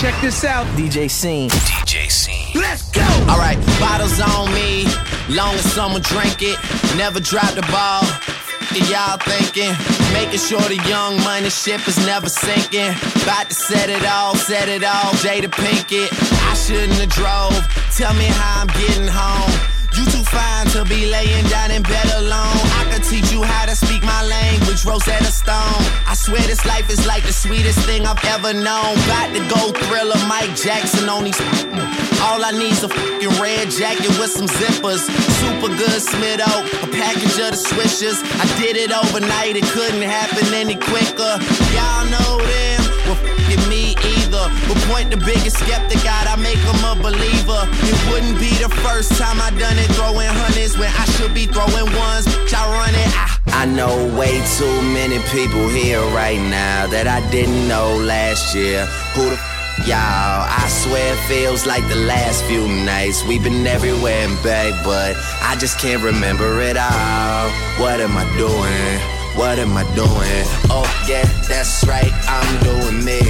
Check this out. DJ Scene. DJ Scene. Let's go. All right, bottles on me. Long as someone drink it. Never drop the ball. Y'all thinking, making sure the young money ship is never sinking. About to set it off, set it off. Jada Pinkett, I shouldn't have drove. Tell me how I'm getting home. You too fine to be laying down in bed alone. I could teach you how to speak my language, Rosetta Stone. I swear this life is like the sweetest thing I've ever known. Got to go thriller, Mike Jackson on these. All I need's a fucking red jacket with some zippers. Super good Smitto, a package of the swishers. I did it overnight, it couldn't happen any quicker. Y'all know them, But point the biggest skeptic out, I make him a believer. It wouldn't be the first time I done it, throwing hundreds when I should be throwing ones. I run it. I, I know way too many people here right now that I didn't know last year. Who the y'all? I swear it feels like the last few nights. We've been everywhere and back, but I just can't remember it all. What am I doing? What am I doing? Oh, yeah, that's right. I'm doing me.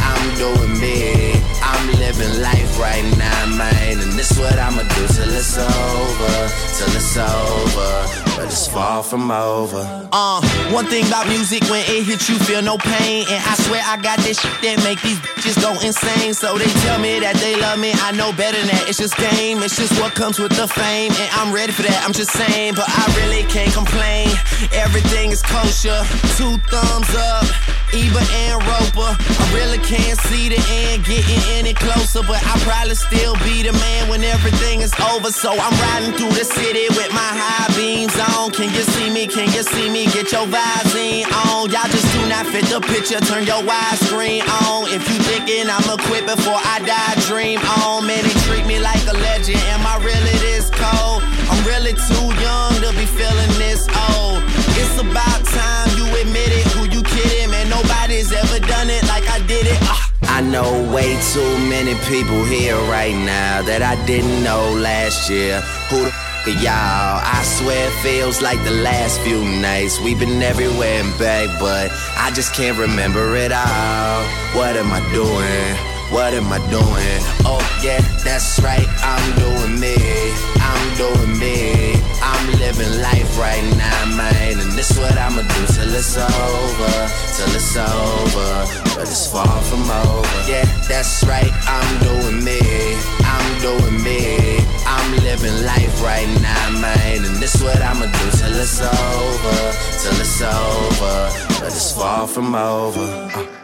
I'm doing me. I'm living life right now, man. And this what I'ma do till it's over. Till it's over. But it's far from over. Uh, one thing about music, when it hits you, feel no pain. And I swear I got this shit that make these bitches go insane. So they tell me that they love me, I know better than that. It's just game, it's just what comes with the fame. And I'm ready for that, I'm just saying. But I really can't complain. Everything is kosher, two thumbs up. Ebert and Roeper. I really can't see the end getting any closer, but I'll probably still be the man when everything is over. So I'm riding through the city with my high beams on. Can you see me? Can you see me? Get your Visine on. Y'all just do not fit the picture. Turn your widescreen on. If you thinking I'ma quit before I die, dream on. Man, they treat me like a legend. Am I really this cold? I'm really too young to be feeling this old. It's about time you admit it. Who you kidding? Man, nobody's ever done it like I did it. Ah. I know way too many people here right now that I didn't know last year. Who the f are y'all? I swear it feels like the last few nights. We've been everywhere and back, but I just can't remember it all. What am I doing? What am I doing? Oh, yeah, that's right. I'm doing me. I'm doing me. I'm living life right now, man. And this what I'ma do till it's over. Till it's over. But it's far from over. Yeah, that's right. I'm doing me. I'm doing me. I'm living life right now, man. And this what I'ma do till it's over. Till it's over. But it's far from over. Uh.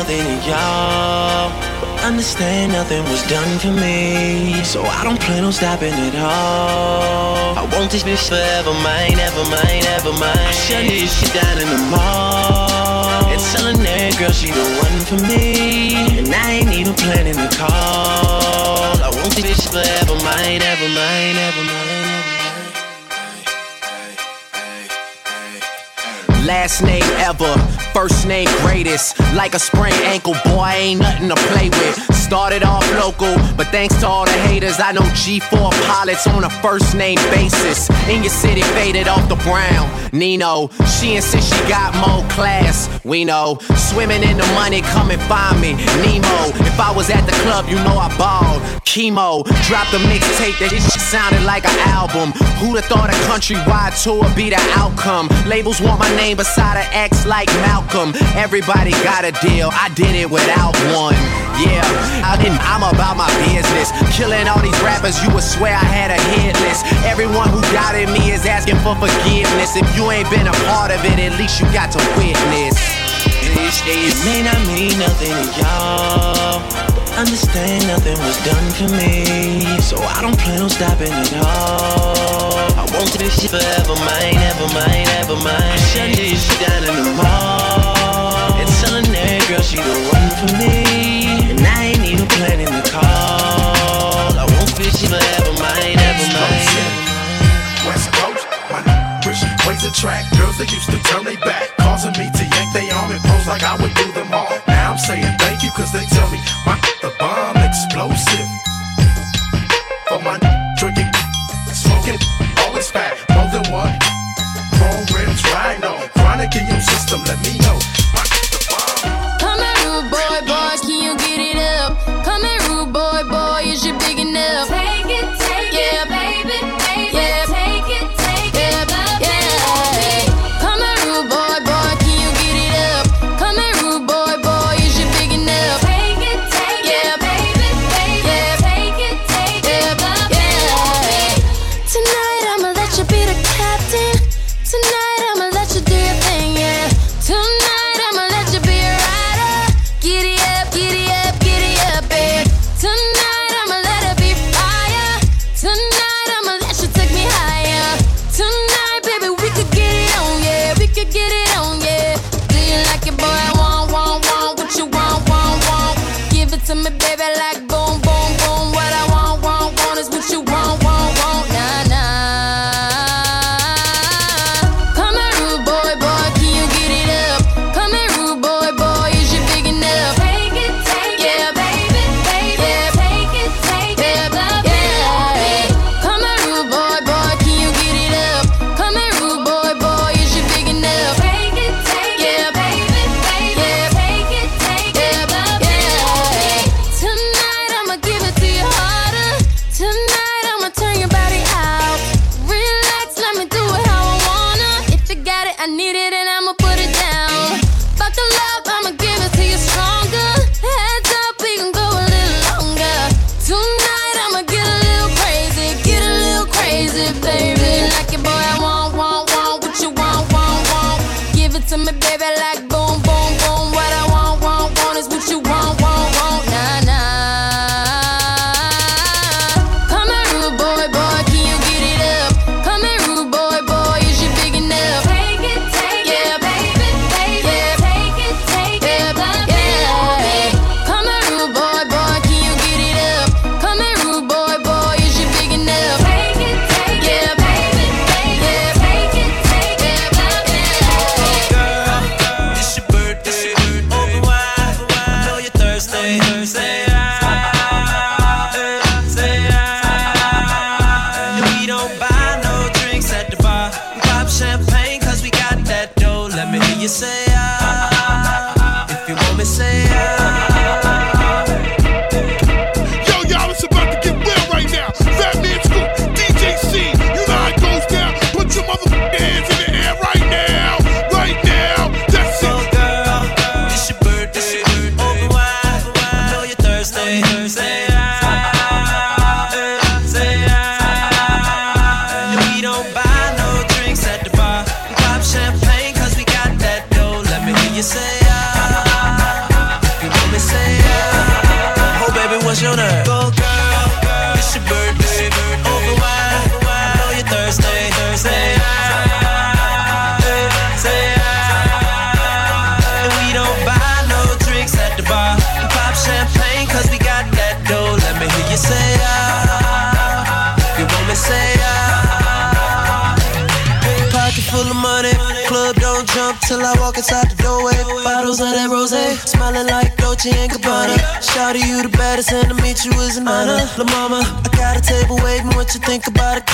Nothing to y'all, but understand nothing was done for me. So I don't plan on stopping at all. I want this bitch forever, mine, ever mine, ever mine. Shut this shit down in the mall. And telling that girl she the one for me. And I ain't even planning to call. I want this bitch forever, mine, ever mine, ever mine. Last name ever, first name greatest. Like a sprained ankle, boy, ain't nothing to play with. Started off local, but thanks to all the haters, I know G4 pilots on a first name basis. In your city, faded off the brown. Nino, she insists she got more class. We know, swimming in the money, come and find me. Nemo, if I was at the club, you know I balled. Chemo, dropped a mixtape that it sounded like an album. Who'd have thought a countrywide tour be the outcome? Labels want my name beside an X like Malcolm. Everybody got a deal, I did it without one. Yeah, I I'm about my business. Killing all these rappers, you would swear I had a hit list. Everyone who doubted me is asking for forgiveness. If you ain't been a part of it, at least you got to witness. It may not mean nothing to y'all, understand nothing was done for me. So I don't plan on stopping at all. I won't want this shit forever, mine, ever mine, ever mine. Shutting this shit down in the mall. And telling that girl she the one for me. And I ain't even planning the call. I won't shit forever. Turn they back, causing me to yank they arm and pose like I would do them all. Now I'm saying thank you, cause they tell me my the bomb explosive. For my drinking, smoking, always fat, more than one. Chrome rims, right on. Chronic in your system, let me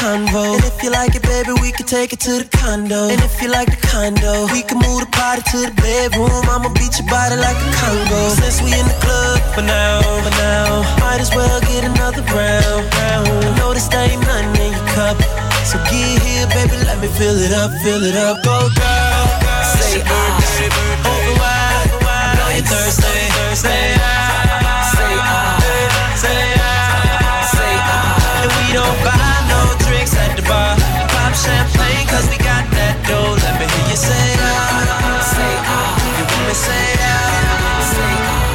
convo? And if you like it, baby, we can take it to the condo. And if you like the condo, we can move the party to the bedroom. I'ma beat your body like a Congo. Since we in the club for now, for now, might as well get another round. round. I know this ain't nothing in your cup. So get here, baby, let me fill it up, fill it up. Go, girl say ah, birthday, open wide, I know you're thirsty.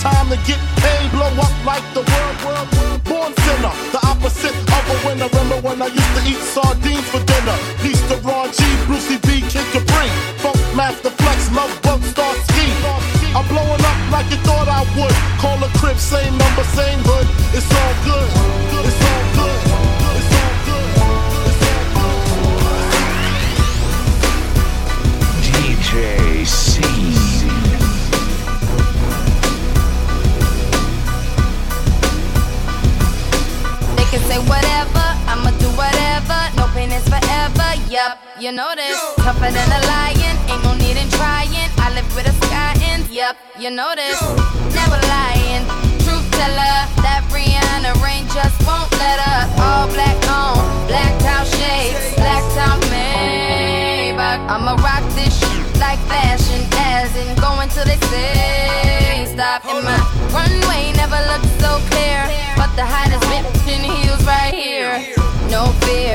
Time to get paid, blow up like the world, world, world. Born sinner, the opposite of a winner. Remember when I used to eat sardines for dinner? Peace to Ron G, Brucey B, Kid Capri. Funk Master Flex, Love Bug, Star Ski. I'm blowing up like you thought I would. Call a crib, same number, same hood. It's all good. It's all good. It's all good. It's all good. DJ C. say whatever, I'ma do whatever. No pain is forever, yup, you know this. Tougher than a lion, ain't no need in trying. I live with a sky in, yup, you know this. Never lying, truth teller. That Rihanna rain just won't let up. All black on, blacked out shades, blacked out Maybach. I'ma rock this shit like fashion, as in going till they say stop. And my runway never looked so clear, the hottest bitch in the heels right here. No fear,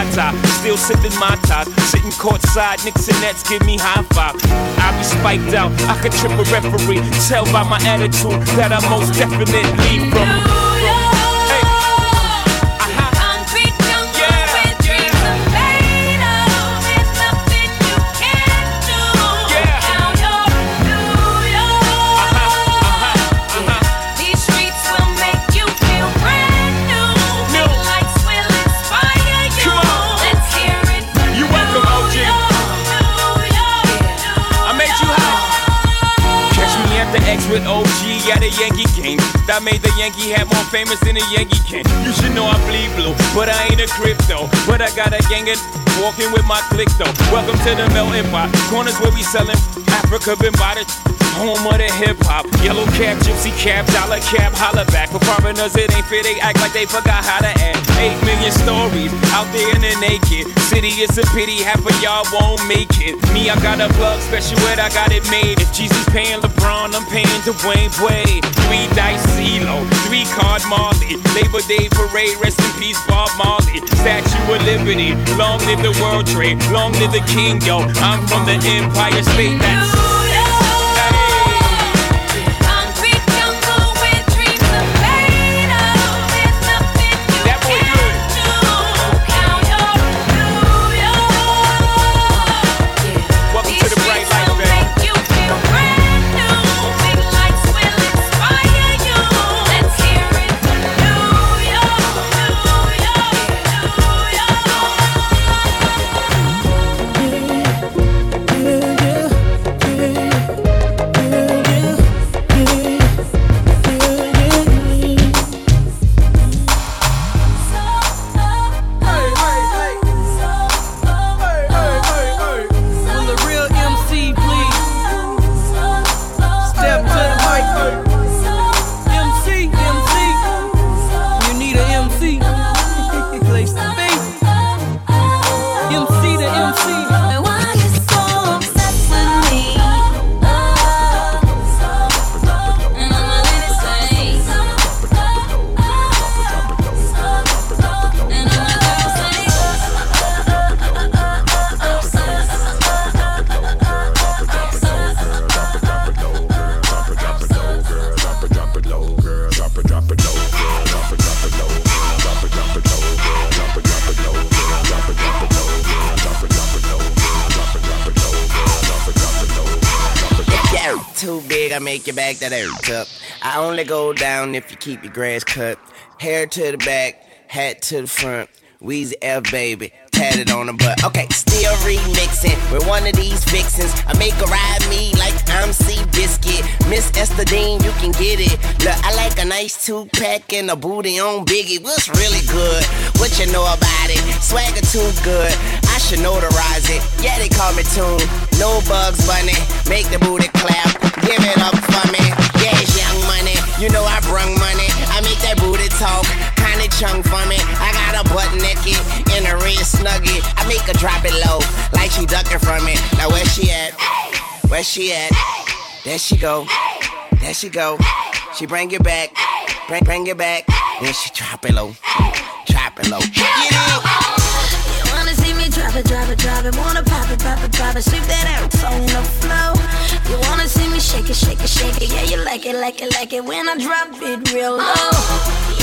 Still sipping my top. Sitting courtside, Knicks and Nets give me high five. I be spiked out, I could trip a referee. Tell by my attitude that I most definitely from. With OG at a Yankee game. That made the Yankee hat more famous than a Yankee can. You should know I bleed blue, but I ain't a crypto. But I got a gang of walking with my click though. Welcome to the melting pot. Corners where we selling Afrika Bambaataa home of the hip hop. Yellow cap, gypsy cap, dollar cap, holla back. For foreigners, it ain't fair. They act like they forgot how to act. Eight million stories out there in the naked city. It's a pity half of y'all won't make it. Me, I got a plug special ed, I got it made. If Jeezy's paying LeBron, I'm paying Dwyane Wade. Three dice CeeLo, three card Marley. Labor Day parade, rest in peace Bob Marley. Statue of Liberty, long live the World Trade, long live the King, yo. I'm from the Empire State. That's that hurt up. I only go down if you keep your grass cut. Hair to the back, hat to the front. Weezy F baby, tatted on the butt. Okay, still remixing with one of these vixens. I make her ride me like I'm C Biscuit. Miss Ester Dean, you can get it. Look, I like a nice two pack and a booty on Biggie. What's really good? What you know about it? Swagger too good. I should notarize it. Yeah, they call me Tune. No bugs, bunny. Make the booty clap. Give it up for me. Yeah, it's young money. You know I brung money. I make that booty talk kinda chunk for me. I got a butt naked in a red snuggie. I make her drop it low, like she ducking from it. Now where she at? Where she at? There she go. There she go. She bring it back. Bring, bring it back. Then she drop it low. Drop it low. Get it. Drop it, drop it, drop it. Wanna pop it, pop it, pop it. Sweep that ass on the floor. You wanna see me shake it, shake it, shake it. Yeah, you like it, like it, like it when I drop it real low.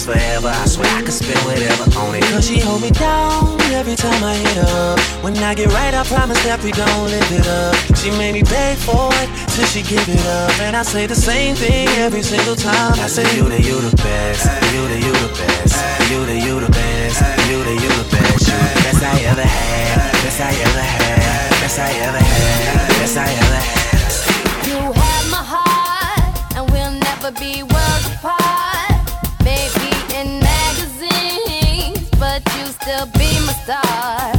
Forever. I swear I could spend whatever on it. Cause she hold me down every time I hit up. When I get right, I promise that we don't live it up. She made me beg for it till she give it up, and I say the same thing every single time. I say you the you the best, you the you the best, you the you the best, you the you the best, you the best I ever had, best I ever had, best I ever had, best I ever had. You have my heart, and we'll never be worlds apart. Still be my star.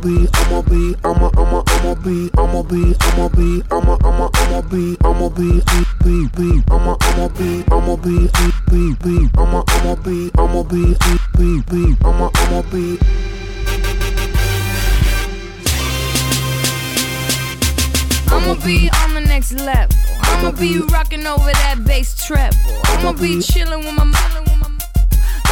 Be, I'ma be, I'ma I'ma, I'ma, be, I'ma be, I'ma be, I'ma, I'ma, I'ma be, I'ma be, be, be, I'ma, I'ma be, I'ma be, be, be, I'ma, I'ma be, I'ma be, be, be, I'ma, I'ma be. I'ma be on the next level. I'ma be rocking over that bass treble. I'ma be chilling with my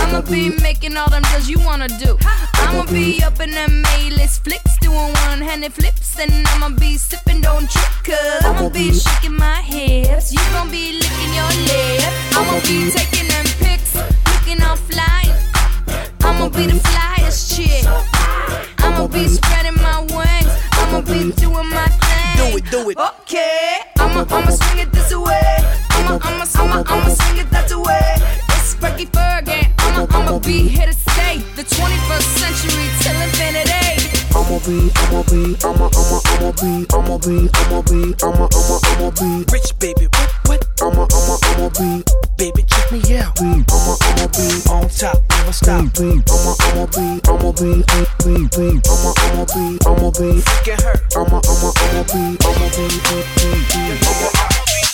I'ma be making all them deals you wanna do. I'ma be up in them A-list flicks, doing one-handed flips, and I'ma be sipping, don't trip, cause I'ma be shaking my hips. You gon' be licking your lips. I'ma be taking them pics, looking all fly. I'ma be the flyest chick. I'ma be spreading my wings. I'ma be doing my thing. Do it, do it. Okay, I'ma, I'ma swing it this way. I'ma, I'ma, I'ma, I'ma swing it that way. It's Frankie Fergie. I'ma, I'ma be here to stay. The 21st century till infinity. I'ma be, I'ma be, I'ma, I'ma, I'ma be, I'ma be, I'ma be, I'ma, I'ma, I'ma be rich, baby. What, what? I'ma, I'ma, I'ma be, baby, check me out. Be, I'ma, I'ma be on top, never stop. Be, I'ma, I'ma be, I'ma be, be, be, I'ma, I'ma be, I'ma be, get hurt. I'ma, I'ma, I'ma be, I'ma be, be, be, be. I'ma,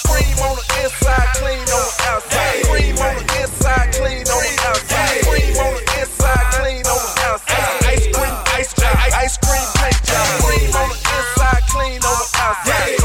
Cream on the inside, clean on the outside. Cream on the inside, clean on the outside. Cream on the inside, clean on the outside. Ice cream, ice cream, ice cream paint job. Cream on the inside, clean on the outside.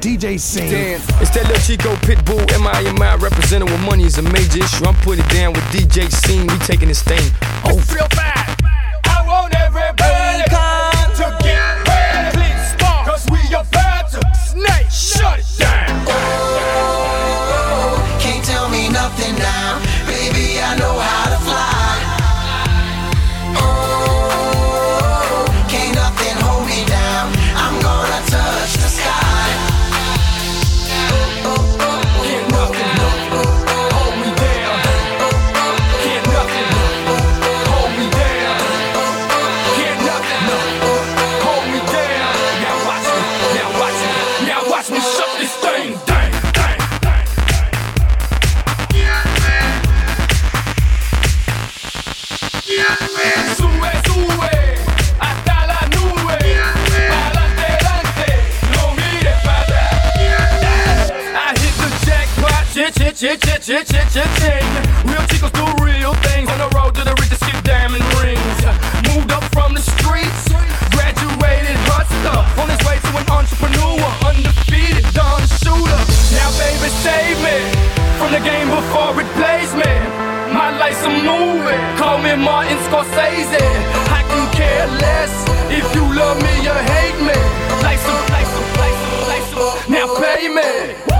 DJ. Damn, it's that little Chico Pitbull, M.I.M.I. representing with money is a major issue. I'm putting down with DJ Scene, we taking this thing. Chit, chit, chit, chit, chit, chit, ching. Real chicos do real things on the road to the richest, skip diamond rings. Moved up from the streets, graduated hustler. On his way to an entrepreneur, undefeated, done shooter. Now, baby, save me from the game before it plays me. My life's a movie, call me Martin Scorsese. I can care less if you love me or hate me. Life's a, life's a, life's a, life's a, now pay me.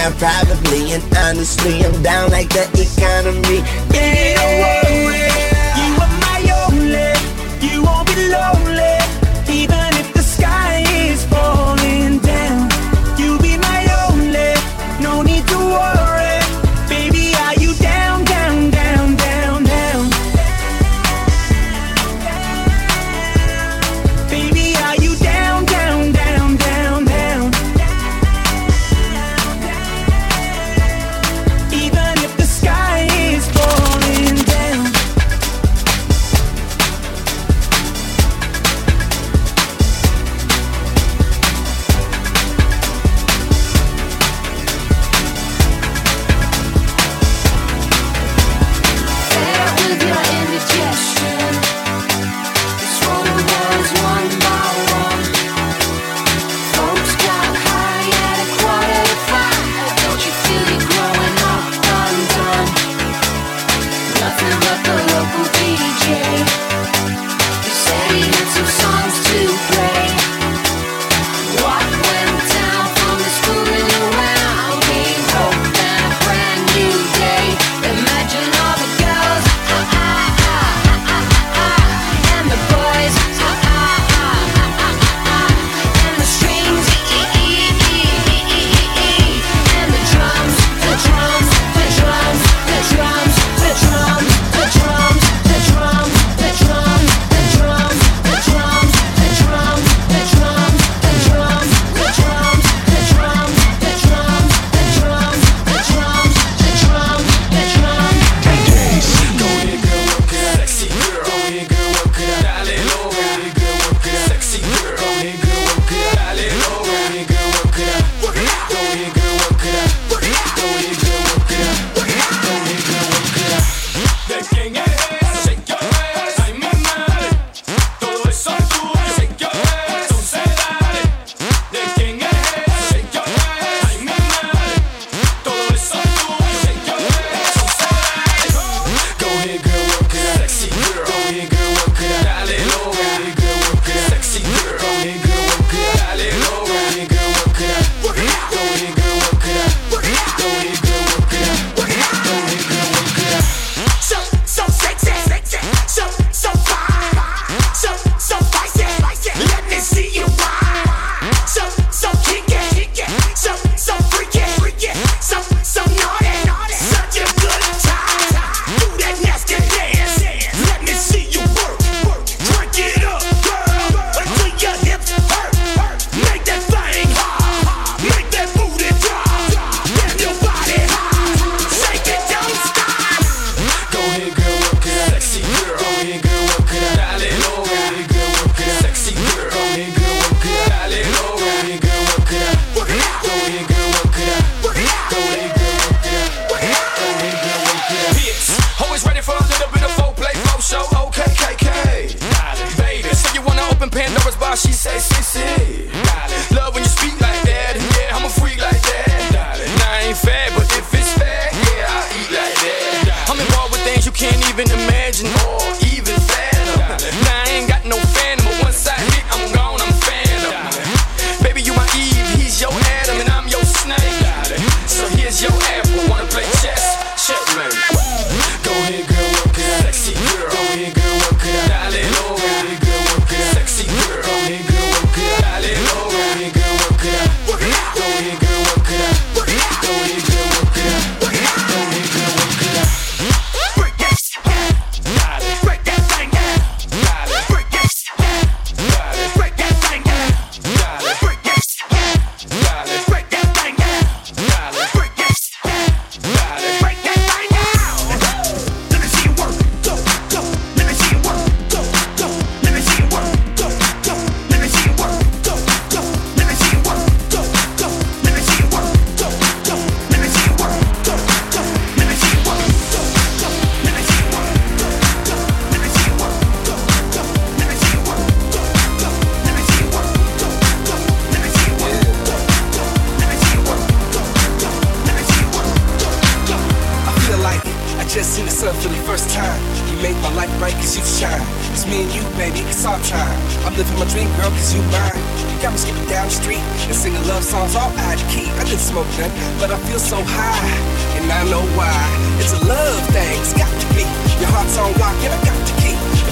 now privately and honestly, I'm down like the economy. Yeah.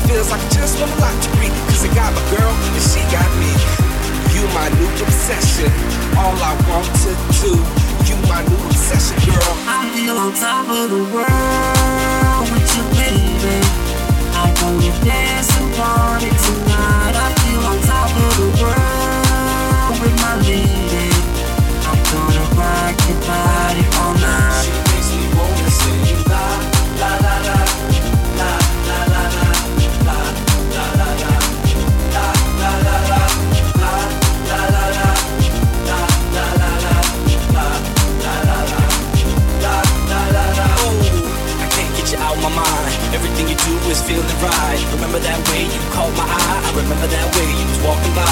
Feels like I just want a lot to breathe. Cause I got my girl and she got me. You my new obsession. All I want to do. You my new obsession, girl. I feel on top of the world with you, baby. I gonna dance and party tonight. I feel on top of the world You is feeling right. Remember that way you caught my eye. I remember that way you was walking by.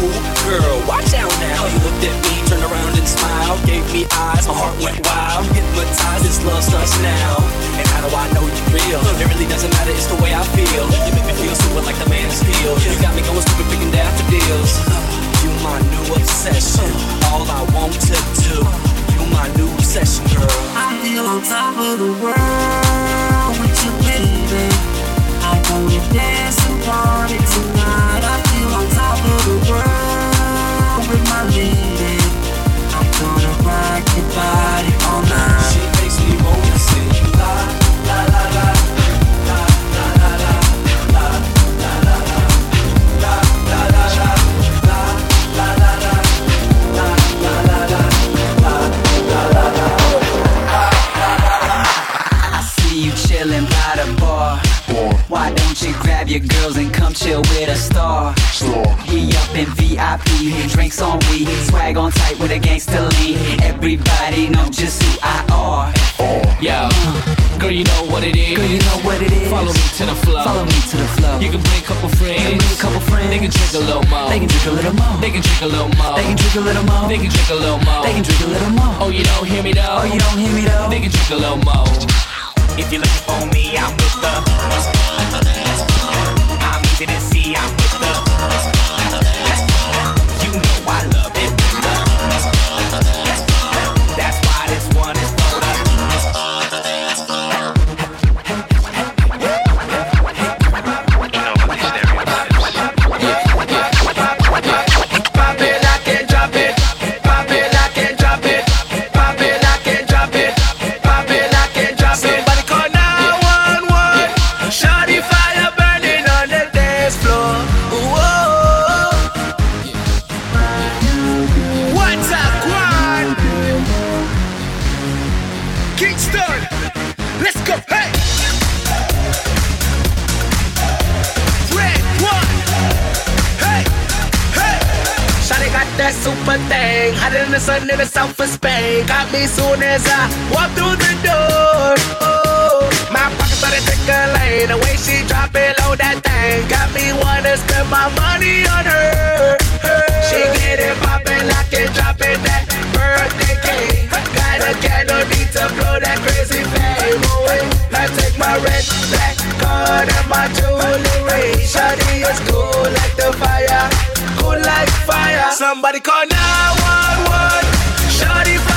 Ooh, girl, watch out now. You looked at me, turned around and smiled, gave me eyes. My heart went wild, hypnotized. This love starts now. And how do I know you're real? It really doesn't matter. It's the way I feel. You make me feel super like the man is steel. You got me going stupid, picking daffodils. You my new obsession. All I want to do. You my new obsession, girl. I feel on top of the world with you, baby. Body all night. She makes me wanna your girls and come chill with a star? We up in VIP, drinks on we, swag on tight with a gangster lean. Everybody know just who I are. Yo, girl, you know what it is. Girl, you know what it is. Follow me to the flow. Follow me to the flow. You can bring a couple friends. You can bring a couple friends. They can drink a little more. They can drink a little more. They can drink a little more. They can drink a little more. They can drink a little more. They can drink a little more. Oh, you don't hear me though. Oh, you don't hear me though. They can drink a little more. If you're looking for me, I'm with the yeah. Sun in the south of Spain. Got me soon as I walk through the door. Oh, my pockets started tickling. The way she drop it low that thing got me wanna spend my money on her. She get it poppin', drop it that birthday cake. Got a candle, need to blow that crazy flame oh, away. I take my red, black card and my jewelry. Shawty is cool like the fire. Somebody call 911. Shawty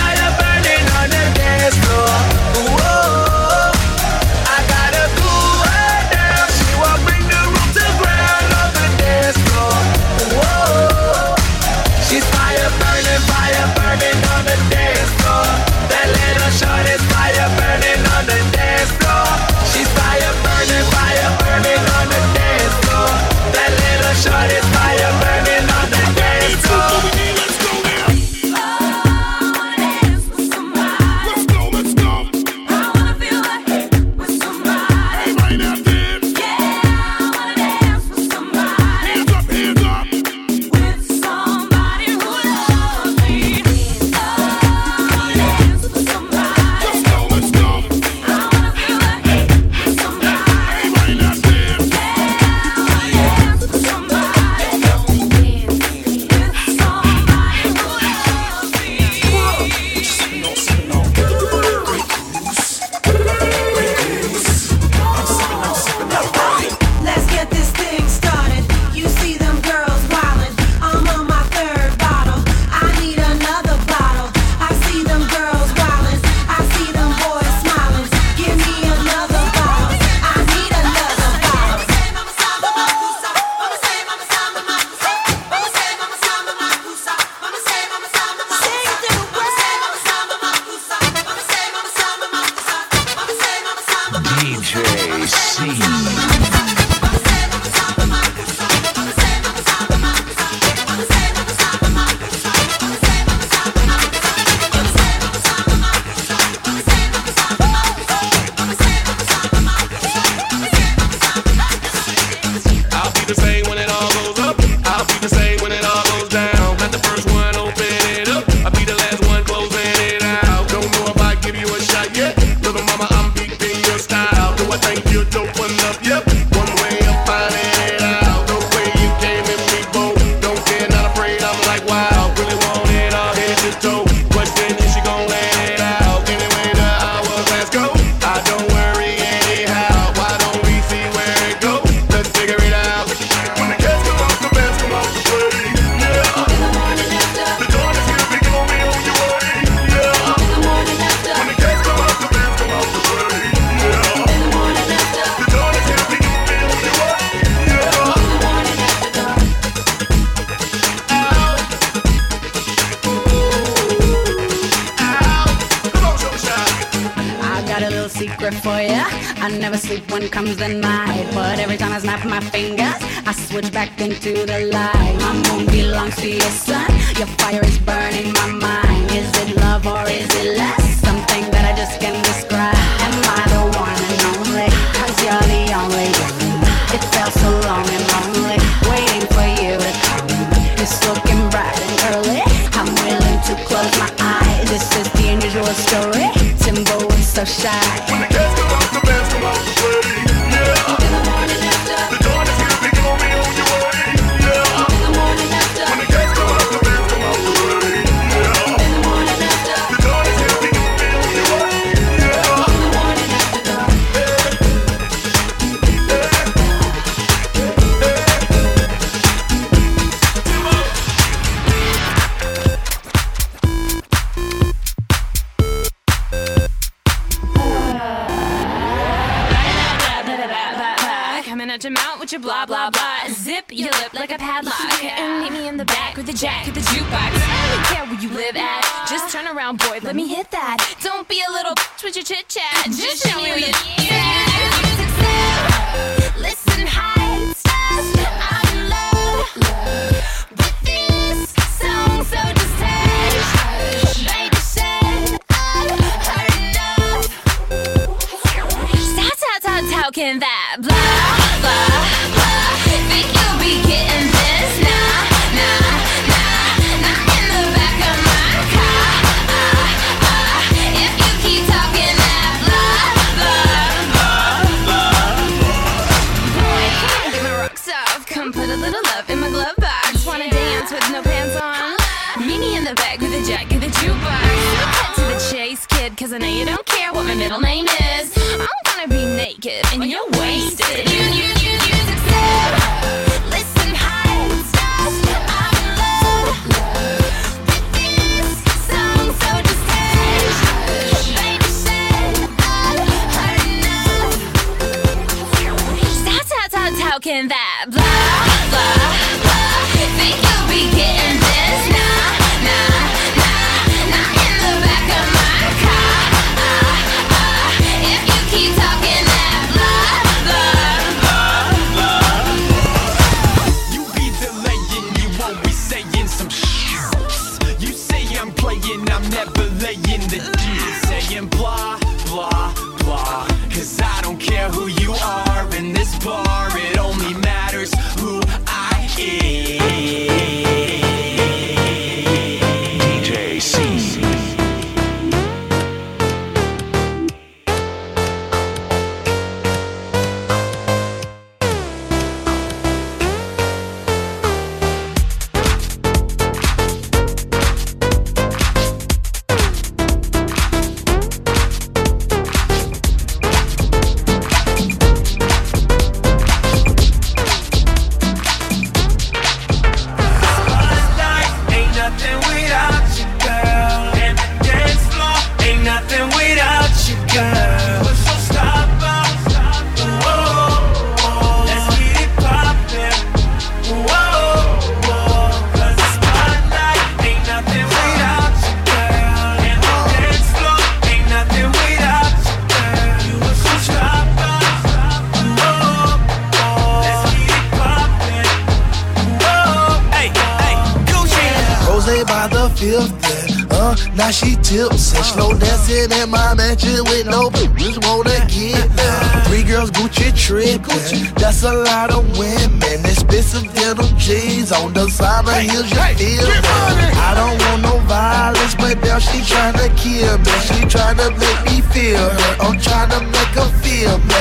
my fingers. I switch back into the light. My moon belongs to your sun. Your fire is burning my mind. Is it love or is it lust? Something that I just can't describe. Am I the one and only? Cause you're the only one. It felt so long and lonely. Waiting for you to come. It's looking bright and early. I'm willing to close my eyes. This is the unusual story. Timbo is so shy. middle name on the side of hey, heels, you feel me. I don't want no violence, but now she tryna kill me. She tryna make me feel her. I'm tryna make her feel me.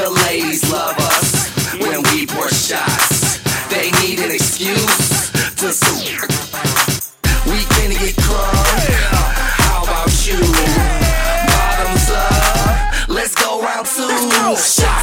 The ladies love us when we pour shots. They need an excuse to soar. We gonna get crunk. How about you? Bottoms up. Let's go round two. Shots.